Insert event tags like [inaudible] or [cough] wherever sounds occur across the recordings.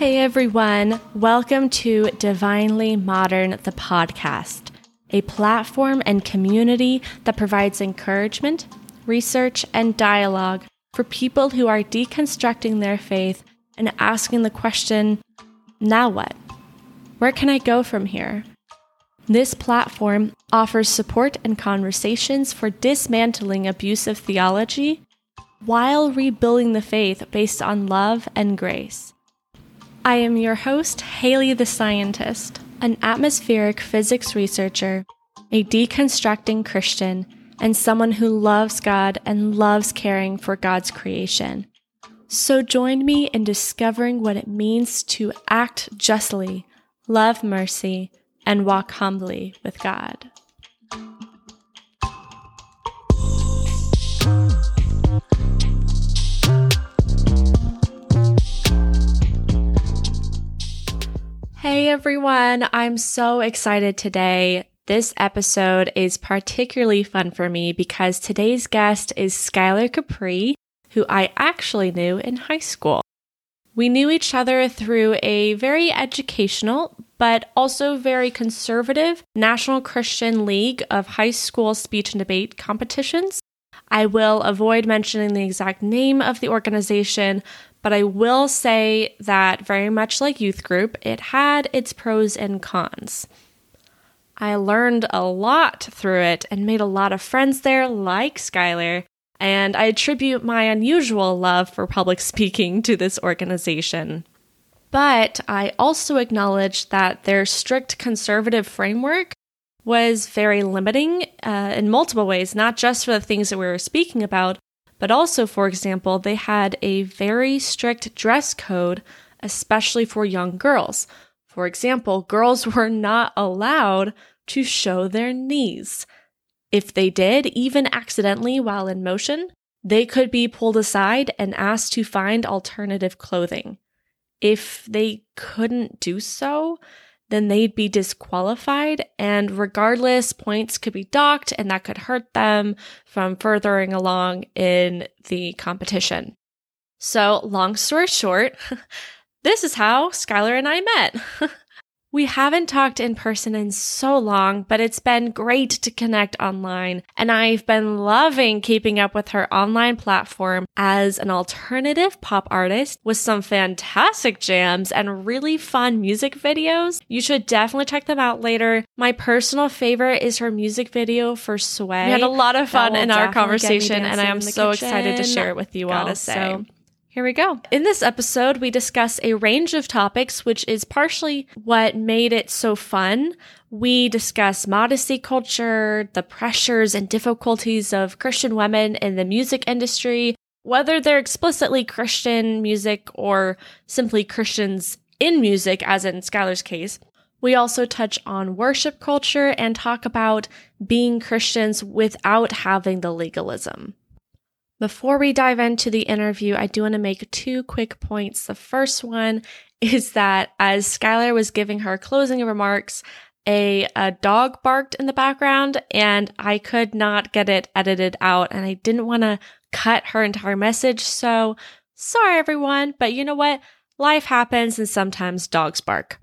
Hey everyone, welcome to Divinely Modern, the podcast, a platform and community that provides encouragement, research, and dialogue for people who are deconstructing their faith and asking the question, now what? Where can I go from here? This platform offers support and conversations for dismantling abusive theology while rebuilding the faith based on love and grace. I am your host, Haley the Scientist, an atmospheric physics researcher, a deconstructing Christian, and someone who loves God and loves caring for God's creation. So join me in discovering what it means to act justly, love mercy, and walk humbly with God. Hey everyone, I'm so excited today. This episode is particularly fun for me because today's guest is Skylar Capri, who I actually knew in high school. We knew each other through a very educational, but also very conservative National Christian League of high school speech and debate competitions. I will avoid mentioning the exact name of the organization, but I will say that, very much like youth group, it had its pros and cons. I learned a lot through it and made a lot of friends there, like Skylar, and I attribute my unusual love for public speaking to this organization. But I also acknowledge that their strict conservative framework was very limiting uh, in multiple ways, not just for the things that we were speaking about, but also, for example, they had a very strict dress code, especially for young girls. For example, girls [laughs] were not allowed to show their knees. If they did, even accidentally while in motion, they could be pulled aside and asked to find alternative clothing. If they couldn't do so, then they'd be disqualified. And regardless, points could be docked and that could hurt them from furthering along in the competition. So, long story short, [laughs] this is how Skylar and I met. [laughs] We haven't talked in person in so long, but it's been great to connect online. And I've been loving keeping up with her online platform as an alternative pop artist with some fantastic jams and really fun music videos. You should definitely check them out later. My personal favorite is her music video for Sway. We had a lot of fun in our conversation, and I am so kitchen. excited to share it with you all. So here we go. In this episode, we discuss a range of topics, which is partially what made it so fun. We discuss modesty culture, the pressures and difficulties of Christian women in the music industry, whether they're explicitly Christian music or simply Christians in music, as in Skylar's case. We also touch on worship culture and talk about being Christians without having the legalism. Before we dive into the interview, I do want to make two quick points. The first one is that as Skylar was giving her closing remarks, a, a dog barked in the background and I could not get it edited out and I didn't want to cut her entire message. So sorry, everyone. But you know what? Life happens and sometimes dogs bark.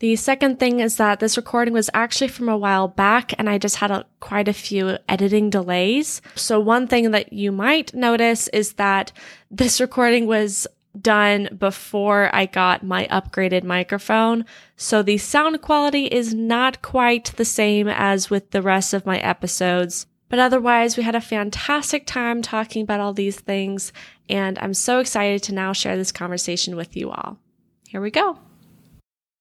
The second thing is that this recording was actually from a while back and I just had a, quite a few editing delays. So one thing that you might notice is that this recording was done before I got my upgraded microphone. So the sound quality is not quite the same as with the rest of my episodes. But otherwise, we had a fantastic time talking about all these things, and I'm so excited to now share this conversation with you all. Here we go.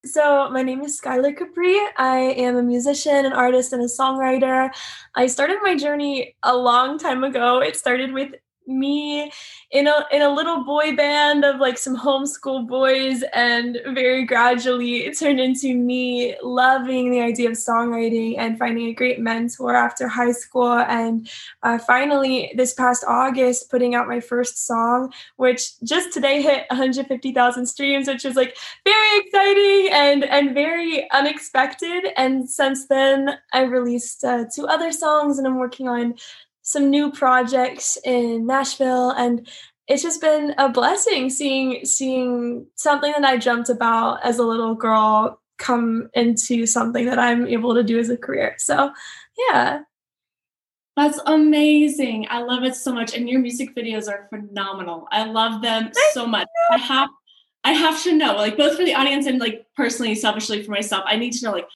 So, my name is Skylar Capri. I am a musician, an artist, and a songwriter. I started my journey a long time ago. It started with me in a in a little boy band of like some homeschool boys and very gradually it turned into me loving the idea of songwriting and finding a great mentor after high school. And uh, finally this past august putting out my first song which just today hit 150000 streams which was like very exciting and and very unexpected. And since then i released uh, two other songs and i'm working on some new projects in Nashville and it's just been a blessing seeing seeing something that I dreamt about as a little girl come into something that I'm able to do as a career. So, yeah. That's amazing. I love it so much and your music videos are phenomenal. I love them so much. I have I have to know, like both for the audience and like personally, selfishly for myself, I need to know like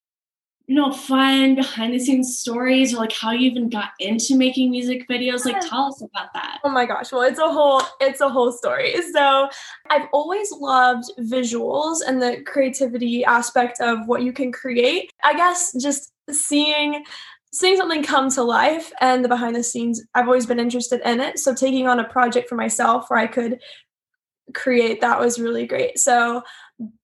you know, fun behind the scenes stories or like how you even got into making music videos? Like tell us about that. Oh my gosh. Well, it's a whole it's a whole story. So, I've always loved visuals and the creativity aspect of what you can create. I guess just seeing seeing something come to life and the behind the scenes, I've always been interested in it. So, taking on a project for myself where I could create that was really great. So,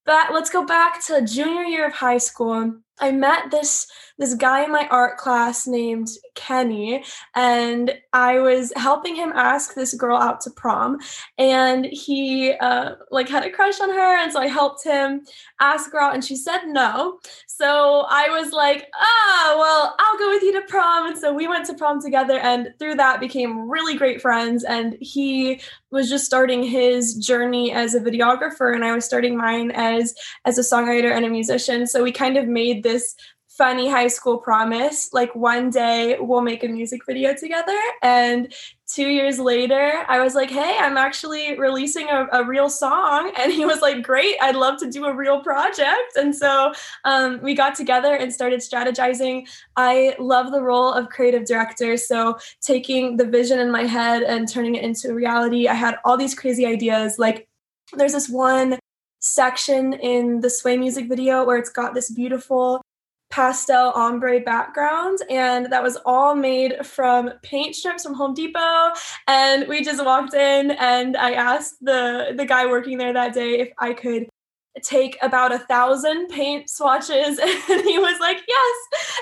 but let's go back to junior year of high school. I met this this guy in my art class named Kenny, and I was helping him ask this girl out to prom, and he uh, like had a crush on her, and so I helped him ask her out, and she said no. So I was like, ah, well, I'll go with you to prom, and so we went to prom together, and through that became really great friends. And he was just starting his journey as a videographer, and I was starting mine as as a songwriter and a musician. So we kind of made this funny high school promise like one day we'll make a music video together. And two years later i was like hey i'm actually releasing a, a real song. [laughs] And he was like great i'd love to do a real project. And so um, we got together and started strategizing. I love the role of creative director. So taking the vision in my head and turning it into reality i had all these crazy ideas. Like there's this one section in the Sway music video where it's got this beautiful pastel ombre background and that was all made from paint strips from Home Depot. And we just walked in and I asked the the guy working there that day if I could take about a thousand paint swatches [laughs] and he was like yes.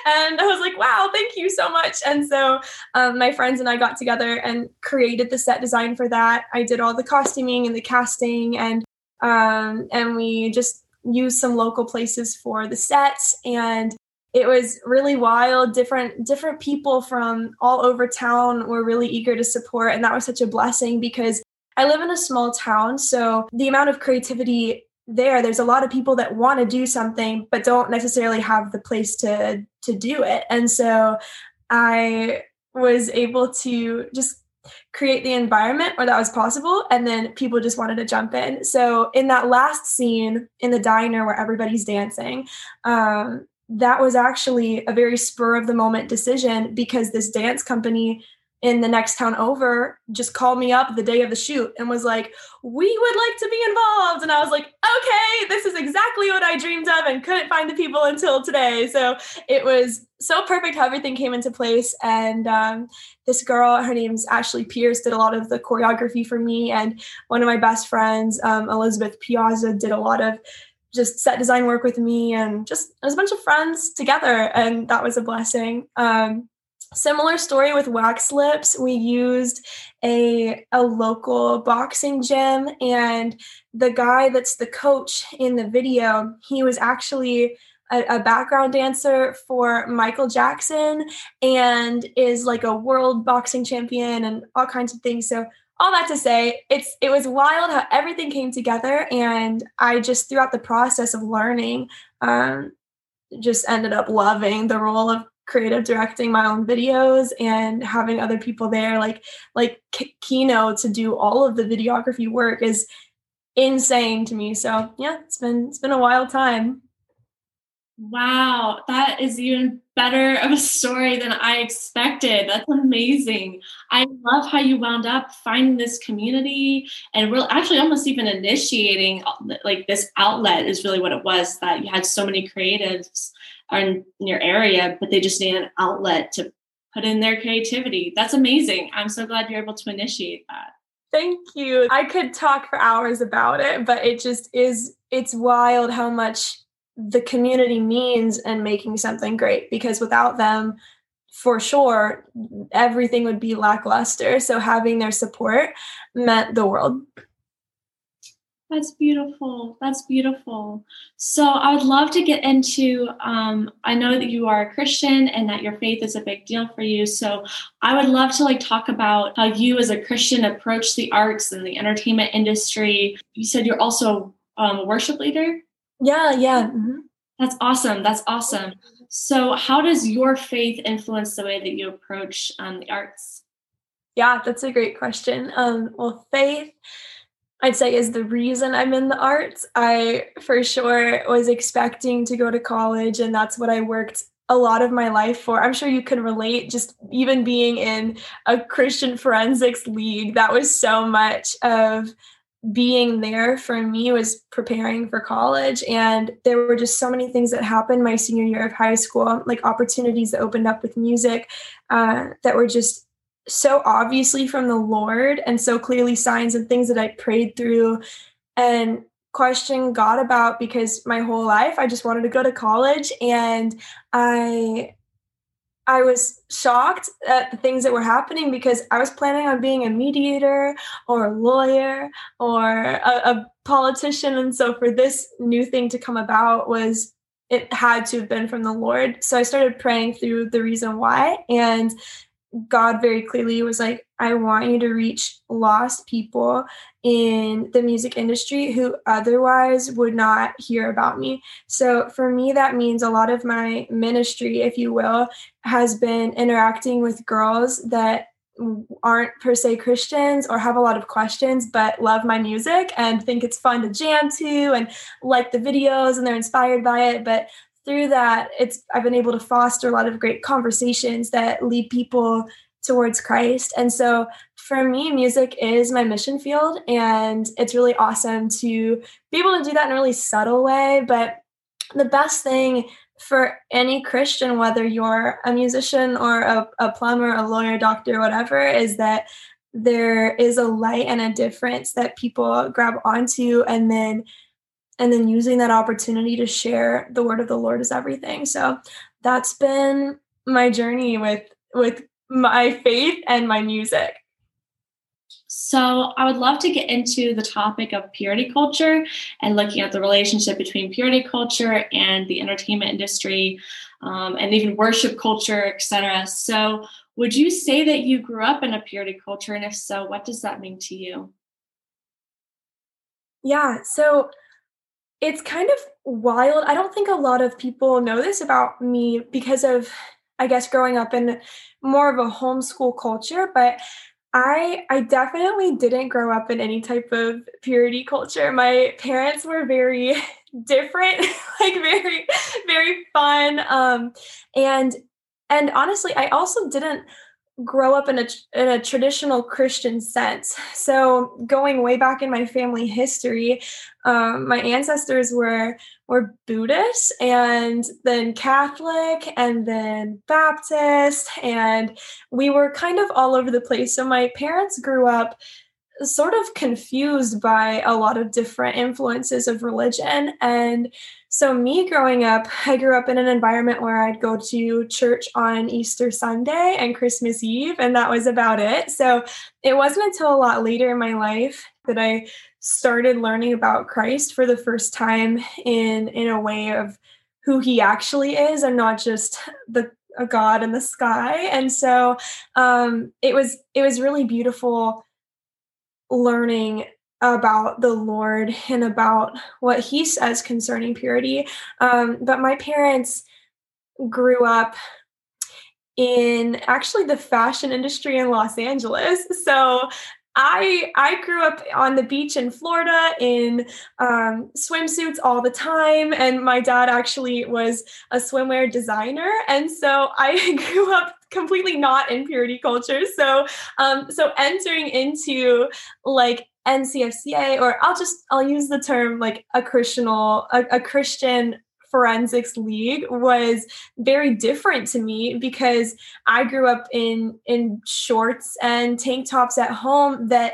And i was like wow thank you so much. And so um, my friends and i got together and created the set design for that. I did all the costuming and the casting and um, and we just used some local places for the sets. And it was really wild. Different different people from all over town were really eager to support. And that was such a blessing because i live in a small town. So the amount of creativity there there's a lot of people that want to do something but don't necessarily have the place to to do it. And so i was able to just create the environment where that was possible and then people just wanted to jump in. So in that last scene in the diner where everybody's dancing um, that was actually a very spur of the moment decision because this dance company in the next town over just called me up the day of the shoot and was like, We would like to be involved. And I was like, Okay, this is exactly what I dreamed of and couldn't find the people until today. So it was so perfect how everything came into place. And um, this girl, her name's Ashley Pierce, did a lot of the choreography for me. And one of my best friends, um, Elizabeth Piazza, did a lot of just set design work with me and just as a bunch of friends together. And that was a blessing. Um, Similar story with Wax Lips. We used a, a local boxing gym, and the guy that's the coach in the video, he was actually a, background dancer for Michael Jackson and is like a world boxing champion and all kinds of things. So all that to say, it's it was wild how everything came together, and I just throughout the process of learning, um, just ended up loving the role of creative directing my own videos and having other people there like like Kino to do all of the videography work is insane to me. So yeah, it's been it's been a wild time. Wow, that is even better of a story than I expected. That's amazing. I love how you wound up finding this community and we're actually almost even initiating uh, like this outlet is really what it was that you had so many creatives are in your area, but they just need an outlet to put in their creativity. That's amazing. I'm so glad you're able to initiate that. Thank you. I could talk for hours about it, but it just is, it's wild how much the community means in making something great because without them, for sure, everything would be lackluster. So having their support meant the world. That's beautiful. That's beautiful. So I would love to get into. Um, I know that you are a Christian and that your faith is a big deal for you. So I would love to like talk about how you, as a Christian, approach the arts and the entertainment industry. You said you're also um, a worship leader. Yeah, yeah. Mm-hmm. That's awesome. That's awesome. So, how does your faith influence the way that you approach um, the arts? Yeah, that's a great question. Um, well, faith I'd say is the reason I'm in the arts. I for sure was expecting to go to college, and that's what I worked a lot of my life for. I'm sure you can relate, just even being in a Christian forensics league, that was so much of being there for me was preparing for college and there were just so many things that happened my senior year of high school like opportunities that opened up with music uh, that were just so obviously from the Lord and so clearly signs and things that I prayed through and questioned God about because my whole life I just wanted to go to college and I I was shocked at the things that were happening because I was planning on being a mediator or a lawyer or a, a politician and so for this new thing to come about was it had to have been from the Lord. So I started praying through the reason why and God very clearly was like, I want you to reach lost people in the music industry who otherwise would not hear about me. So for me, that means a lot of my ministry, if you will, has been interacting with girls that aren't per se Christians or have a lot of questions, but love my music and think it's fun to jam to and like the videos and they're inspired by it. But through that it's i've been able to foster a lot of great conversations that lead people towards christ. And so for me music is my mission field and it's really awesome to be able to do that in a really subtle way. But the best thing for any christian whether you're a musician or a, a plumber a lawyer doctor whatever is that there is a light and a difference that people grab onto and then and then using that opportunity to share the word of the Lord is everything. So that's been my journey with with my faith and my music. So, I would love to get into the topic of purity culture and looking at the relationship between purity culture and the entertainment industry, um, and even worship culture, etc. So, would you say that you grew up in a purity culture, and if so, what does that mean to you? Yeah, so it's kind of wild. I don't think a lot of people know this about me because of, I guess, growing up in more of a homeschool culture, but I I definitely didn't grow up in any type of purity culture. My parents were very [laughs] different, [laughs] like very very fun um and and honestly, I also didn't grow up in a in a traditional Christian sense. So going way back in my family history, um, my ancestors were were Buddhist and then Catholic and then Baptist, and we were kind of all over the place. So my parents grew up sort of confused by a lot of different influences of religion and so, me growing up, I grew up in an environment where I'd go to church on Easter Sunday and Christmas Eve, and that was about it. So, it wasn't until a lot later in my life that I started learning about Christ for the first time in in a way of who he actually is and not just the a god in the sky and so um, it was it was really beautiful learning about the Lord and about what He says concerning purity. Um, but my parents grew up in actually the fashion industry in Los Angeles. So I I grew up on the beach in Florida in um, swimsuits all the time, and my dad actually was a swimwear designer, and so I [laughs] grew up completely not in purity culture. So um, so entering into like NCFCA, or I'll just I'll use the term like a Christianal a, a Christian forensics league was very different to me because I grew up in in shorts and tank tops at home that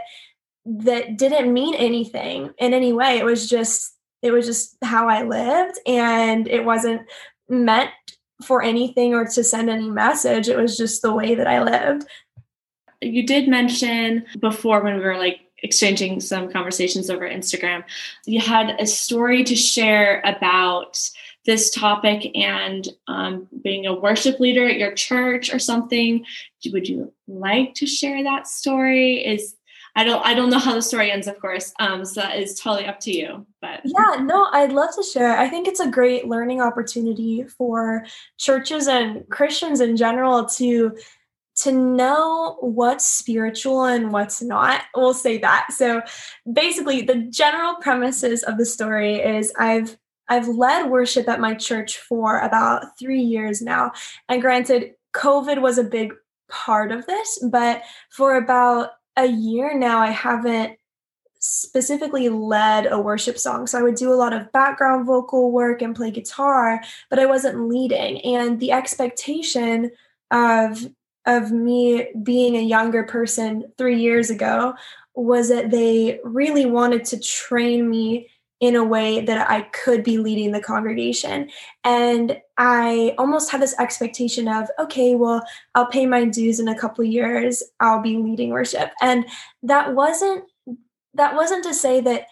that didn't mean anything in any way. It was just it was just how I lived and it wasn't meant for anything or to send any message. It was just the way that I lived. You did mention before when we were like exchanging some conversations over Instagram, you had a story to share about this topic and um, being a worship leader at your church or something. Would you like to share that story? Is I don't I don't know how the story ends, of course. Um, so that is totally up to you. But yeah, no, I'd love to share. I think it's a great learning opportunity for churches and Christians in general to to know what's spiritual and what's not. We'll say that. So basically the general premises of the story is I've I've led worship at my church for about 3 years now. And granted COVID was a big part of this, but for about a year now, I haven't specifically led a worship song. So I would do a lot of background vocal work and play guitar, but I wasn't leading. And the expectation of of me being a younger person 3 years ago was that they really wanted to train me in a way that I could be leading the congregation. And I almost had this expectation of, okay, well, I'll pay my dues in a couple years, I'll be leading worship. And that wasn't that wasn't to say that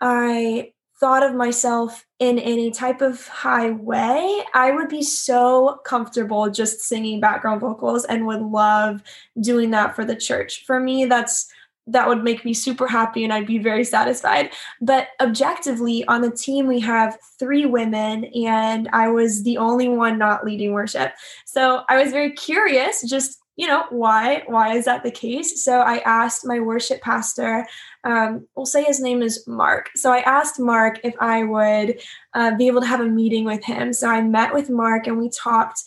I thought of myself in any type of high way. I would be so comfortable just singing background vocals and would love doing that for the church. For me, that's that would make me super happy and I'd be very satisfied. But objectively, on the team, we have three women, and I was the only one not leading worship. So I was very curious, just you know why why is that the case? So i asked my worship pastor um, we'll say his name is mark. So i asked mark if i would uh, be able to have a meeting with him. So i met with mark and we talked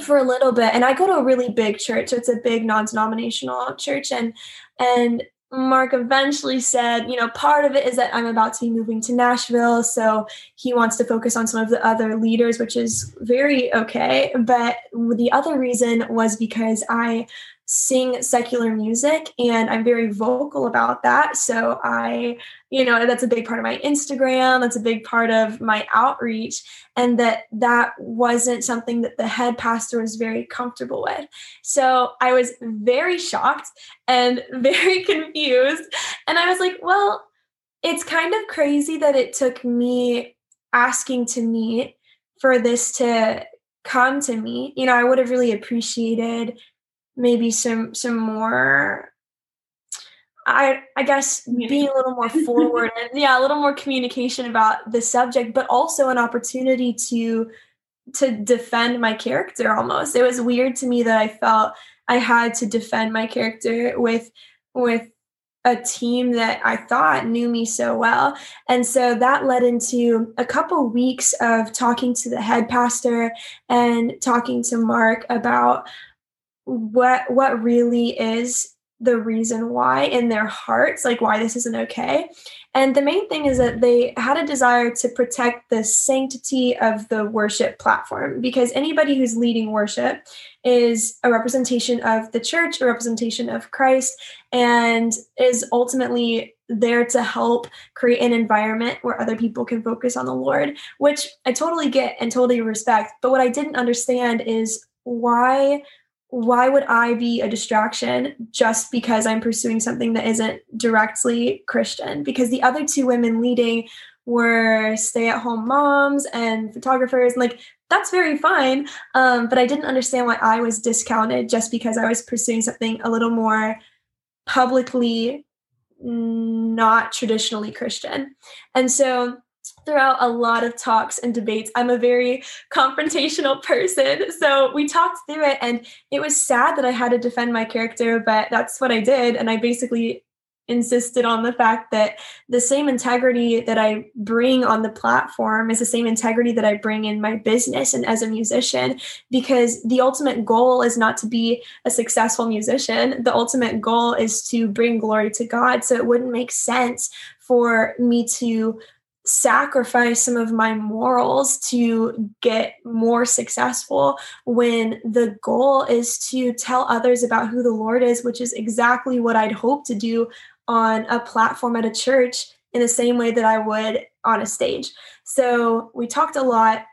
for a little bit. And i go to a really big church. So it's a big non-denominational church and and Mark eventually said, you know, part of it is that I'm about to be moving to Nashville. So he wants to focus on some of the other leaders, which is very okay. But the other reason was because I sing secular music and I'm very vocal about that. So I, you know, that's a big part of my Instagram, that's a big part of my outreach and that that wasn't something that the head pastor was very comfortable with. So I was very shocked and [laughs] very confused and I was like, well, it's kind of crazy that it took me asking to meet for this to come to me. You know, I would have really appreciated maybe some some more I I guess being a little more [laughs] forward and yeah, a little more communication about the subject, but also an opportunity to to defend my character almost. It was weird to me that I felt I had to defend my character with with a team that I thought knew me so well. And so that led into a couple weeks of talking to the head pastor and talking to Mark about what what really is the reason why in their hearts like why this isn't okay. And the main thing is that they had a desire to protect the sanctity of the worship platform because anybody who's leading worship is a representation of the church a representation of christ and is ultimately there to help create an environment where other people can focus on the lord which i totally get and totally respect. But what i didn't understand is why why would I be a distraction just because I'm pursuing something that isn't directly Christian? Because the other two women leading were stay at home moms and photographers. And like, that's very fine. Um, but I didn't understand why I was discounted just because I was pursuing something a little more publicly not traditionally Christian. And so throughout a lot of talks and debates. I'm a very confrontational person. So we talked through it, and it was sad that I had to defend my character, but that's what I did. And I basically insisted on the fact that the same integrity that I bring on the platform is the same integrity that I bring in my business and as a musician because the ultimate goal is not to be a successful musician the ultimate goal is to bring glory to God so it wouldn't make sense for me to sacrifice some of my morals to get more successful when the goal is to tell others about who the Lord is, which is exactly what I'd hope to do on a platform at a church in the same way that I would on a stage. So we talked a lot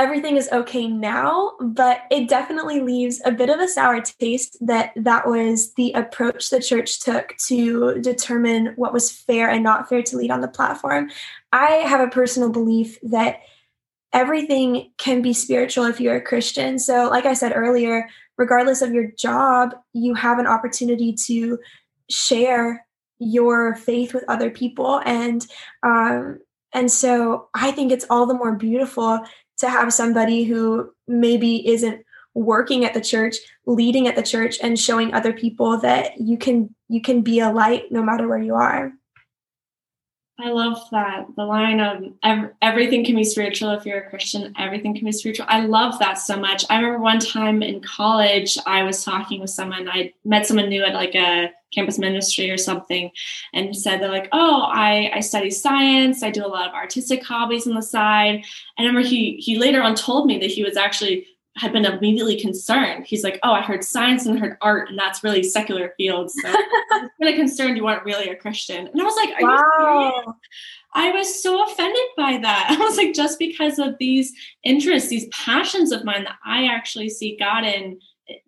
everything is okay now but it definitely leaves a bit of a sour taste that that was the approach the church took to determine what was fair and not fair to lead on the platform. I have a personal belief that everything can be spiritual if you're a christian. So like i said earlier regardless of your job you have an opportunity to share your faith with other people. And um, and so I think it's all the more beautiful to have somebody who maybe isn't working at the church leading at the church and showing other people that you can you can be a light no matter where you are I love that. The line of everything can be spiritual if you're a Christian, everything can be spiritual. I love that so much. I remember one time in college, I was talking with someone, I met someone new at like a campus ministry or something, and said, they're like, oh, I, I study science, I do a lot of artistic hobbies on the side. And I remember he, he later on told me that he was actually had been immediately concerned. He's like, "Oh, I heard science and heard art, and that's really secular fields." So [laughs] I'm kind of concerned you weren't really a Christian. And I was like, wow. I was so offended by that. [laughs] I was like, just because of these interests, these passions of mine that I actually see God in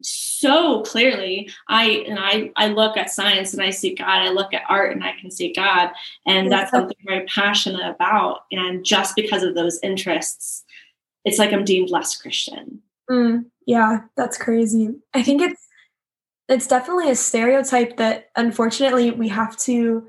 so clearly i and i i look at science and i see god i look at art and i can see god and that's something I'm very passionate about and just because of those interests it's like i'm deemed less christian Mm, yeah, that's crazy. I think it's it's definitely a stereotype that unfortunately we have to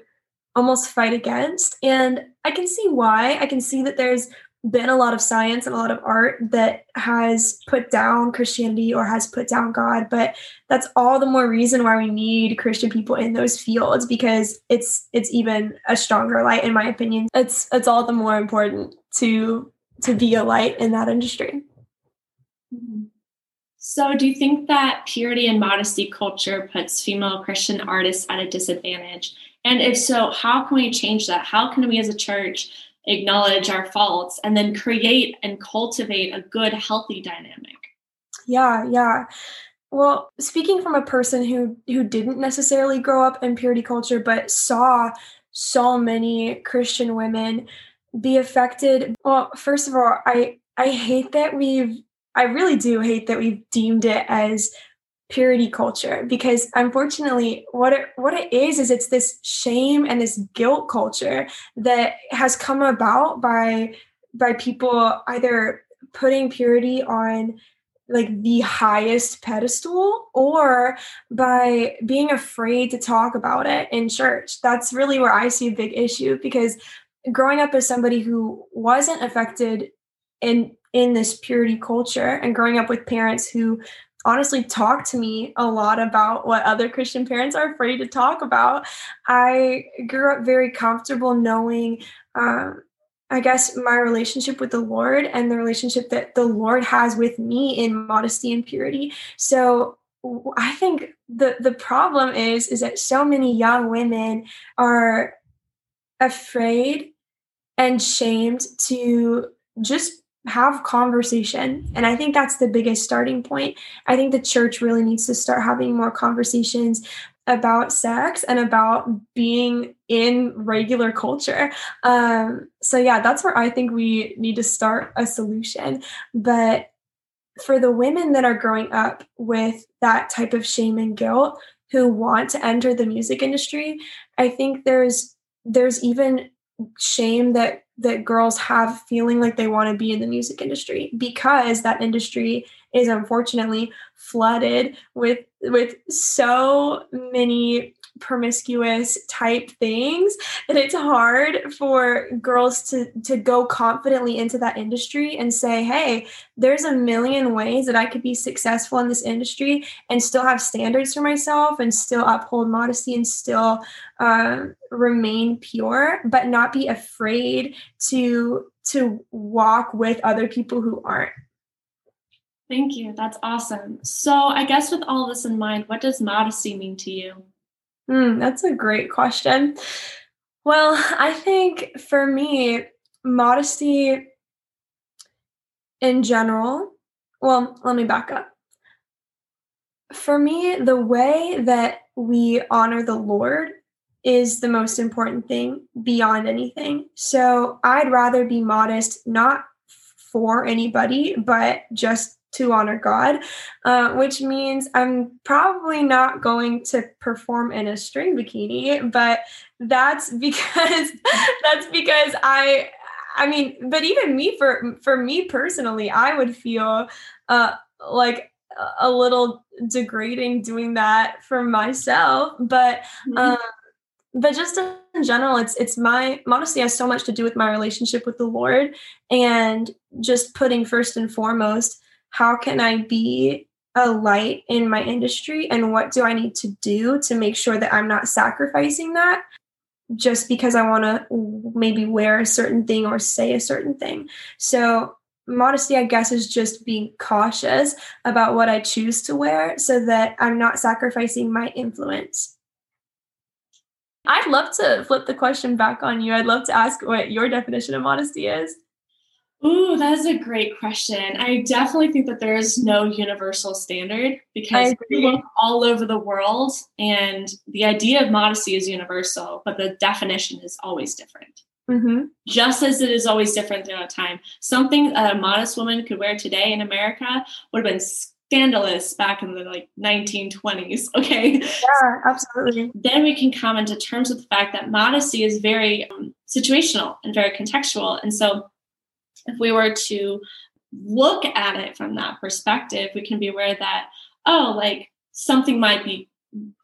almost fight against. And I can see why. I can see that there's been a lot of science and a lot of art that has put down Christianity or has put down God, but that's all the more reason why we need Christian people in those fields because it's it's even a stronger light in my opinion. It's it's all the more important to to be a light in that industry. So, do you think that purity and modesty culture puts female Christian artists at a disadvantage? And if so, how can we change that? How can we as a church acknowledge our faults and then create and cultivate a good, healthy dynamic? Yeah, yeah. Well, speaking from a person who who didn't necessarily grow up in purity culture but saw so many Christian women be affected. Well, first of all, I I hate that we've I really do hate that we've deemed it as purity culture. Because unfortunately what it what it is is it's this shame and this guilt culture that has come about by by people either putting purity on like the highest pedestal or by being afraid to talk about it in church. That's really where i see a big issue because growing up as somebody who wasn't affected in in this purity culture and growing up with parents who honestly talk to me a lot about what other Christian parents are afraid to talk about. I grew up very comfortable knowing, um, I guess, my relationship with the Lord and the relationship that the Lord has with me in modesty and purity. So I think the the problem is is that so many young women are afraid and shamed to just have conversation. And I think that's the biggest starting point. I think the church really needs to start having more conversations about sex and about being in regular culture. Um, so, yeah, that's where I think we need to start a solution. But for the women that are growing up with that type of shame and guilt who want to enter the music industry, I think there's there's even shame that that girls have feeling like they want to be in the music industry because that industry is unfortunately flooded with with so many promiscuous type things and it's hard for girls to to go confidently into that industry and say hey there's a million ways that i could be successful in this industry and still have standards for myself and still uphold modesty and still uh, remain pure but not be afraid to to walk with other people who aren't Thank you. That's awesome. So, I guess with all this in mind, what does modesty mean to you? Mm, that's a great question. Well, I think for me, modesty in general. Well, let me back up. For me, the way that we honor the Lord is the most important thing beyond anything. So I'd rather be modest, not for anybody, but just to honor God, uh, which means I'm probably not going to perform in a string bikini, but that's [laughs] because that's because I I mean, but even me for for me personally, I would feel uh like a little degrading doing that for myself, but mm-hmm. um but just in general it's it's my modesty has so much to do with my relationship with the lord and just putting first and foremost how can i be a light in my industry and what do i need to do to make sure that i'm not sacrificing that just because i want to maybe wear a certain thing or say a certain thing so modesty i guess is just being cautious about what i choose to wear so that i'm not sacrificing my influence I'd love to flip the question back on you. I'd love to ask what your definition of modesty is. Ooh, that is a great question. I definitely think that there is no universal standard because we look all over the world and the idea of modesty is universal, but the definition is always different. Mm-hmm. Just as it is always different throughout time. Something a modest woman could wear today in America would have been scandalous back in the like 1920s [laughs] okay yeah absolutely then we can come into terms with the fact that modesty is very um, situational and very contextual and so if we were to look at it from that perspective we can be aware that oh like something might be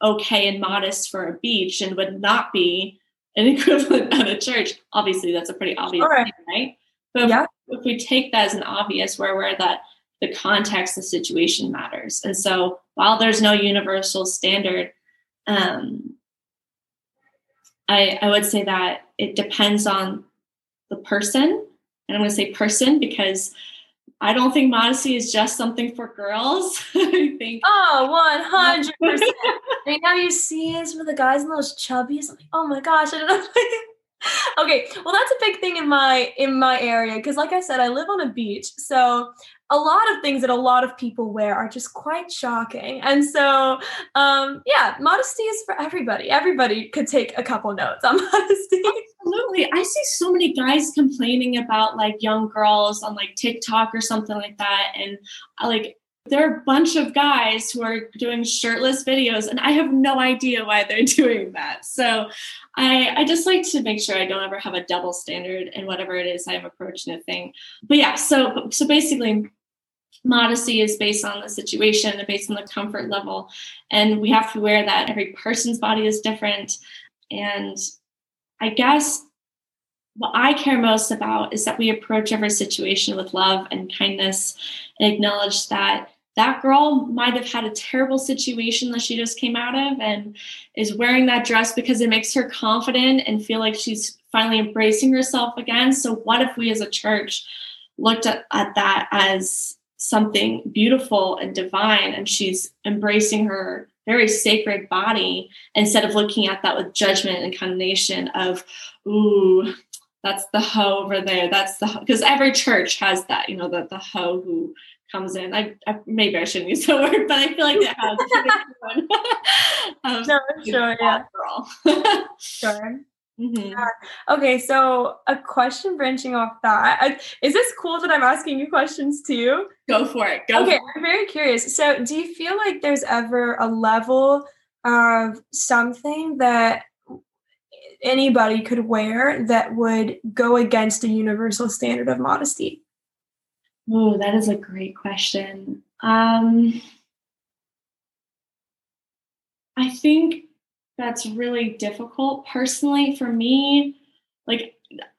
okay and modest for a beach and would not be an [laughs] equivalent at a church obviously that's a pretty obvious right. thing right but yeah. if, if we take that as an obvious we're aware that the context, the situation matters. And so while there's no universal standard, um, I, I would say that it depends on the person. And I'm going to say person because I don't think modesty is just something for girls. [laughs] I think. Oh, 100%. I know you see is with the guys and those chubbies. Like, oh my gosh, I don't know. [laughs] okay well that's a big thing in my in my area because like i said i live on a beach so a lot of things that a lot of people wear are just quite shocking. And so, um, yeah, modesty is for everybody. Everybody could take a couple notes on [laughs] modesty. Absolutely. I see so many guys complaining about like young girls on like TikTok or something like that. And uh, like, there are a bunch of guys who are doing shirtless videos and i have no idea why they're [laughs] doing that so i i just like to make sure i don't ever have a double standard in whatever it is i'm approaching a thing but yeah so so basically modesty is based on the situation and based on the comfort level. And we have to aware that. Every person's body is different. And i guess what i care most about is that we approach every situation with love and kindness and acknowledge that that girl might have had a terrible situation that she just came out of and is wearing that dress because it makes her confident and feel like she's finally embracing herself again. So what if we as a church looked at, at that as something beautiful and divine and she's embracing her very sacred body instead of looking at that with judgment and condemnation of ooh that's the hoe over there. That's the because every church has that you know the, the hoe who comes in. I, I, maybe i shouldn't use the [laughs] word but i feel like it has. [laughs] [laughs] Um, no, sure yeah. sure Mm-hmm. Yeah. Okay, so a question branching off that I, is this cool that I'm asking you questions too? Go for it. Go. Okay, I'm very curious. So, do you feel like there's ever a level of something that anybody could wear that would go against a universal standard of modesty? Oh, that is a great question. Um, I think that's really difficult. Personally for me like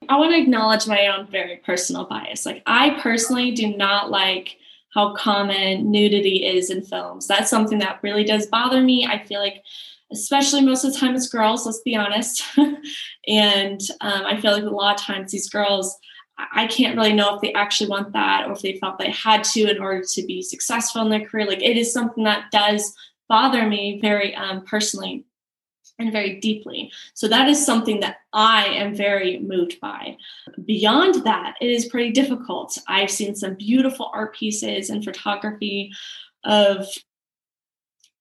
i want to acknowledge my own very personal bias. Like i personally do not like how common nudity is in films. That's something that really does bother me. I feel like especially most of the time it's girls let's be honest. [laughs] And um, i feel like a lot of times these girls I can't really know if they actually want that or if they felt they had to in order to be successful in their career. Like it is something that does bother me very um, personally and very deeply. So that is something that I am very moved by. Beyond that, it is pretty difficult. I've seen some beautiful art pieces and photography of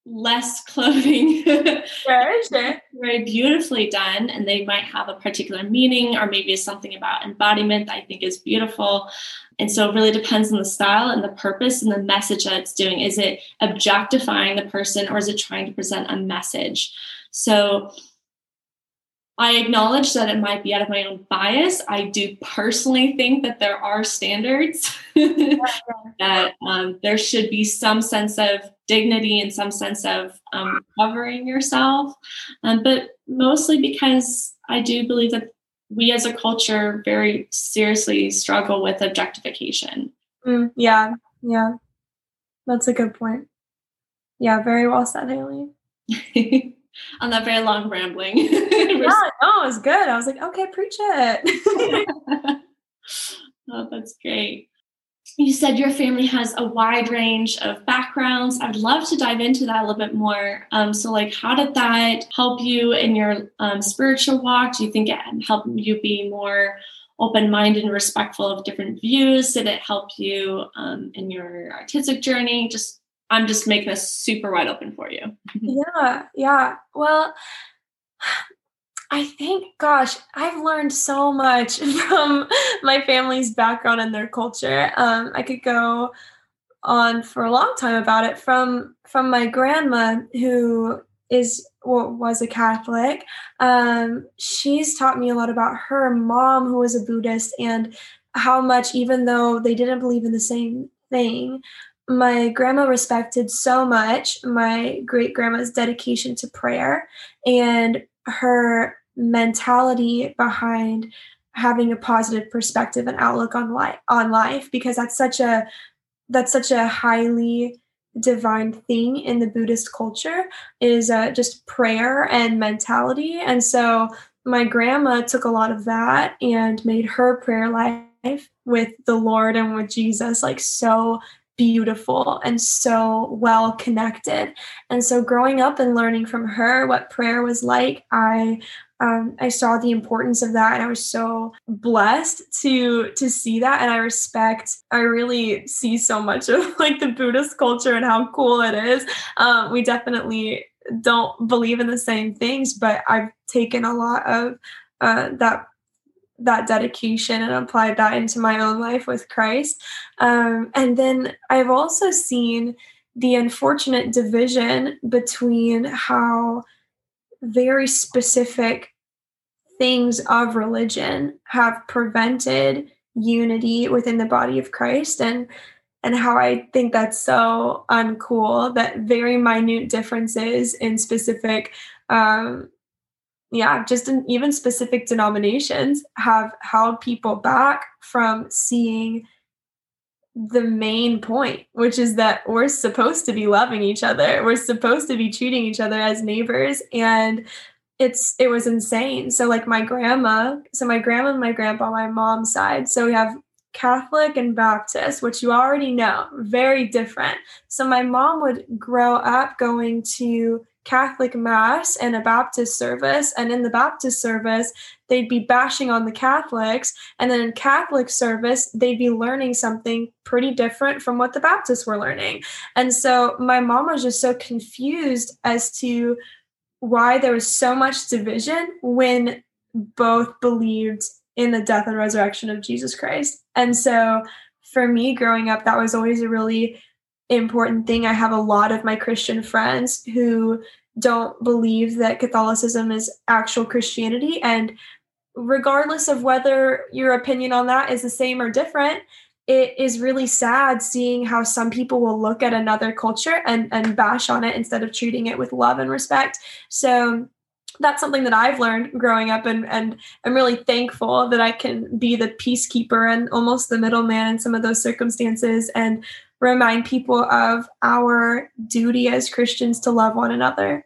less clothing. [laughs] sure, sure. Very beautifully done, and they might have a particular meaning, or maybe it's something about embodiment that I think is beautiful. And so it really depends on the style and the purpose and the message that it's doing. Is it objectifying the person, or is it trying to present a message? So I acknowledge that it might be out of my own bias. I do personally think that there are standards, [laughs] that um, there should be some sense of dignity and some sense of um, covering yourself. Um, but mostly because I do believe that we as a culture very seriously struggle with objectification. Mm, yeah, yeah. That's a good point. Yeah, very well said, Haley. [laughs] on that very long rambling. [laughs] yeah, no, it was good. I was like, okay, preach it. [laughs] oh, that's great. You said your family has a wide range of backgrounds. I'd love to dive into that a little bit more. Um, so, like, how did that help you in your um, spiritual walk? Do you think it helped you be more open minded and respectful of different views? Did it help you um, in your artistic journey? Just I'm just making this super wide open for you. [laughs] yeah, yeah. Well, I think, gosh, I've learned so much [laughs] from my family's background and their culture. Um, I could go on for a long time about it from from my grandma who is well, was a Catholic. Um, she's taught me a lot about her mom, who was a Buddhist, and how much, even though they didn't believe in the same thing, my grandma respected so much my great grandma's dedication to prayer and her mentality behind having a positive perspective and outlook on life on life because that's such a that's such a highly divine thing in the buddhist culture is uh, just prayer and mentality. And so my grandma took a lot of that and made her prayer life with the lord and with jesus like so beautiful and so well connected. And so growing up and learning from her what prayer was like, I um, I saw the importance of that and I was so blessed to to see that and I respect I really see so much of [laughs] like the Buddhist culture and how cool it is. Um, we definitely don't believe in the same things, but I've taken a lot of uh, that that dedication and applied that into my own life with Christ. Um, and then I've also seen the unfortunate division between how very specific things of religion have prevented unity within the body of Christ and and how I think that's so uncool that very minute differences in specific um, yeah, just in even specific denominations have held people back from seeing the main point, which is that we're supposed to be loving each other. We're supposed to be treating each other as neighbors. And it's it was insane. So like my grandma, so my grandma and my grandpa, my mom's side. So we have Catholic and Baptist, which you already know, very different. So my mom would grow up going to Catholic Mass and a Baptist service. And in the Baptist service, they'd be bashing on the Catholics. And then in Catholic service, they'd be learning something pretty different from what the Baptists were learning. And so my mom was just so confused as to why there was so much division when both believed in the death and resurrection of Jesus Christ. And so for me growing up, that was always a really important thing. I have a lot of my Christian friends who don't believe that Catholicism is actual Christianity. And regardless of whether your opinion on that is the same or different, it is really sad seeing how some people will look at another culture and, and bash on it instead of treating it with love and respect. So that's something that I've learned growing up and and I'm really thankful that I can be the peacekeeper and almost the middleman in some of those circumstances and remind people of our duty as Christians to love one another.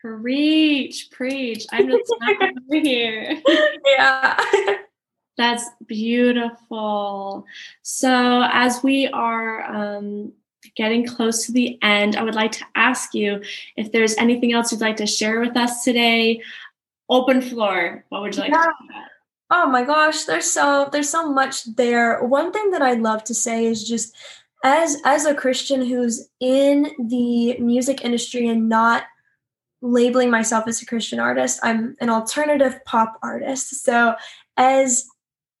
Preach, preach. I'm just [laughs] over here. Yeah. [laughs] That's beautiful. So, as we are um, getting close to the end. I would like to ask you if there's anything else you'd like to share with us today. Open floor. What would you like yeah. to Oh my gosh, there's so there's so much there. One thing that I'd love to say is just as as a Christian who's in the music industry and not labeling myself as a Christian artist, I'm an alternative pop artist. So as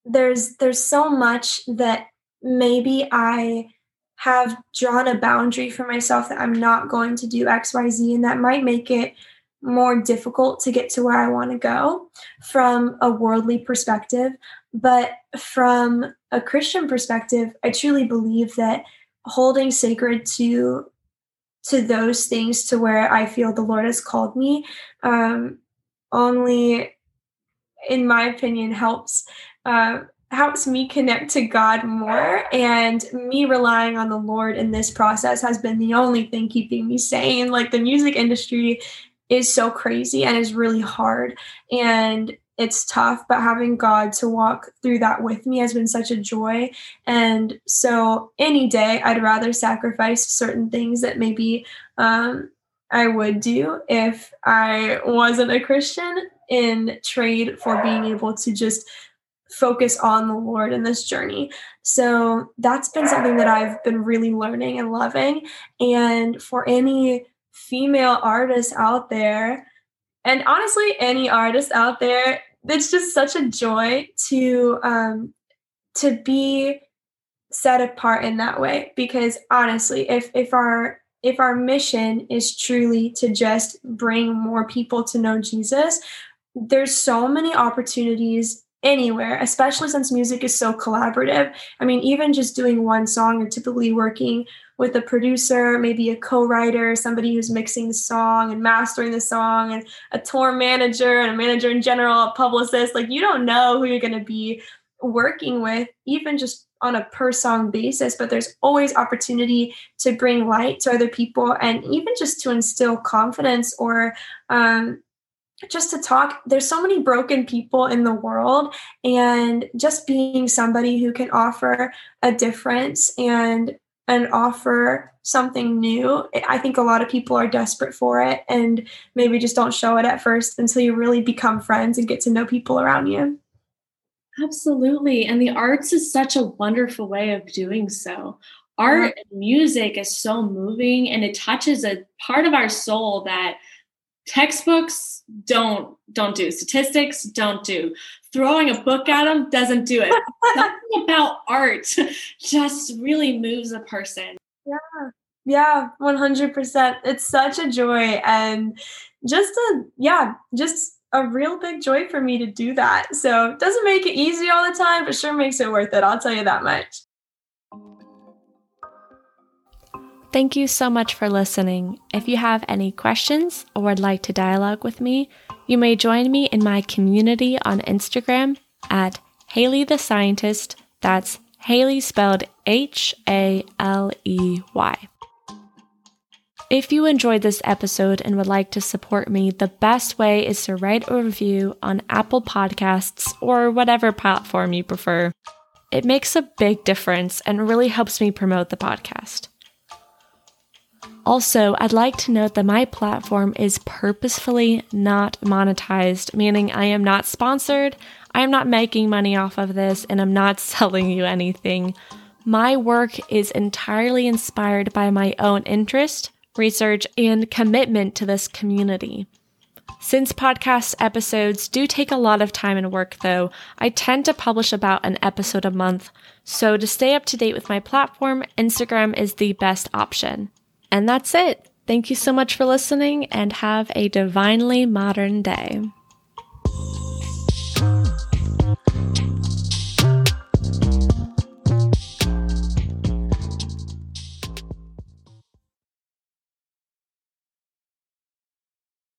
there's there's so much that maybe I have drawn a boundary for myself that I'm not going to do XYZ and that might make it more difficult to get to where I want to go from a worldly perspective. But from a Christian perspective, I truly believe that holding sacred to to those things to where I feel the Lord has called me um, only, in my opinion, helps uh, helps me connect to God more. And me relying on the Lord in this process has been the only thing keeping me sane. Like the music industry is so crazy and is really hard. And it's tough, but having God to walk through that with me has been such a joy. And so, any day, I'd rather sacrifice certain things that maybe um, I would do if I wasn't a Christian in trade for being able to just focus on the Lord in this journey. So that's been something that I've been really learning and loving. And for any female artists out there, and honestly, any artist out there, it's just such a joy to um, to be set apart in that way. Because honestly, if if our if our mission is truly to just bring more people to know Jesus, there's so many opportunities anywhere, especially since music is so collaborative. I mean, even just doing one song, you're typically working with a producer, maybe a co-writer, somebody who's mixing the song and mastering the song, and a tour manager and a manager in general, a publicist. Like you don't know who you're going to be working with, even just on a per song basis. But there's always opportunity to bring light to other people, and even just to instill confidence or um, just to talk there's so many broken people in the world and just being somebody who can offer a difference and and offer something new i think a lot of people are desperate for it and maybe just don't show it at first until you really become friends and get to know people around you. Absolutely. And the arts is such a wonderful way of doing so. Art and music is so moving and it touches a part of our soul that textbooks don't don't do. Statistics don't do. Throwing a book at them doesn't do it. [laughs] Something about art [laughs] just really moves a person. Yeah. Yeah 100% it's such a joy and just a yeah just a real big joy for me to do that. So it doesn't make it easy all the time but sure makes it worth it. I'll tell you that much Thank you so much for listening. If you have any questions or would like to dialogue with me, you may join me in my community on Instagram at Haley the Scientist. That's Haley spelled H A L E Y. If you enjoyed this episode and would like to support me, the best way is to write a review on Apple Podcasts or whatever platform you prefer. It makes a big difference and really helps me promote the podcast. Also, I'd like to note that my platform is purposefully not monetized, meaning I am not sponsored, I am not making money off of this, and I'm not [laughs] selling you anything. My work is entirely inspired by my own interest, research, and commitment to this community. Since podcast episodes do take a lot of time and work, though, I tend to publish about an episode a month. So, to stay up to date with my platform, Instagram is the best option. And that's it. Thank you so much for listening and have a divinely modern day.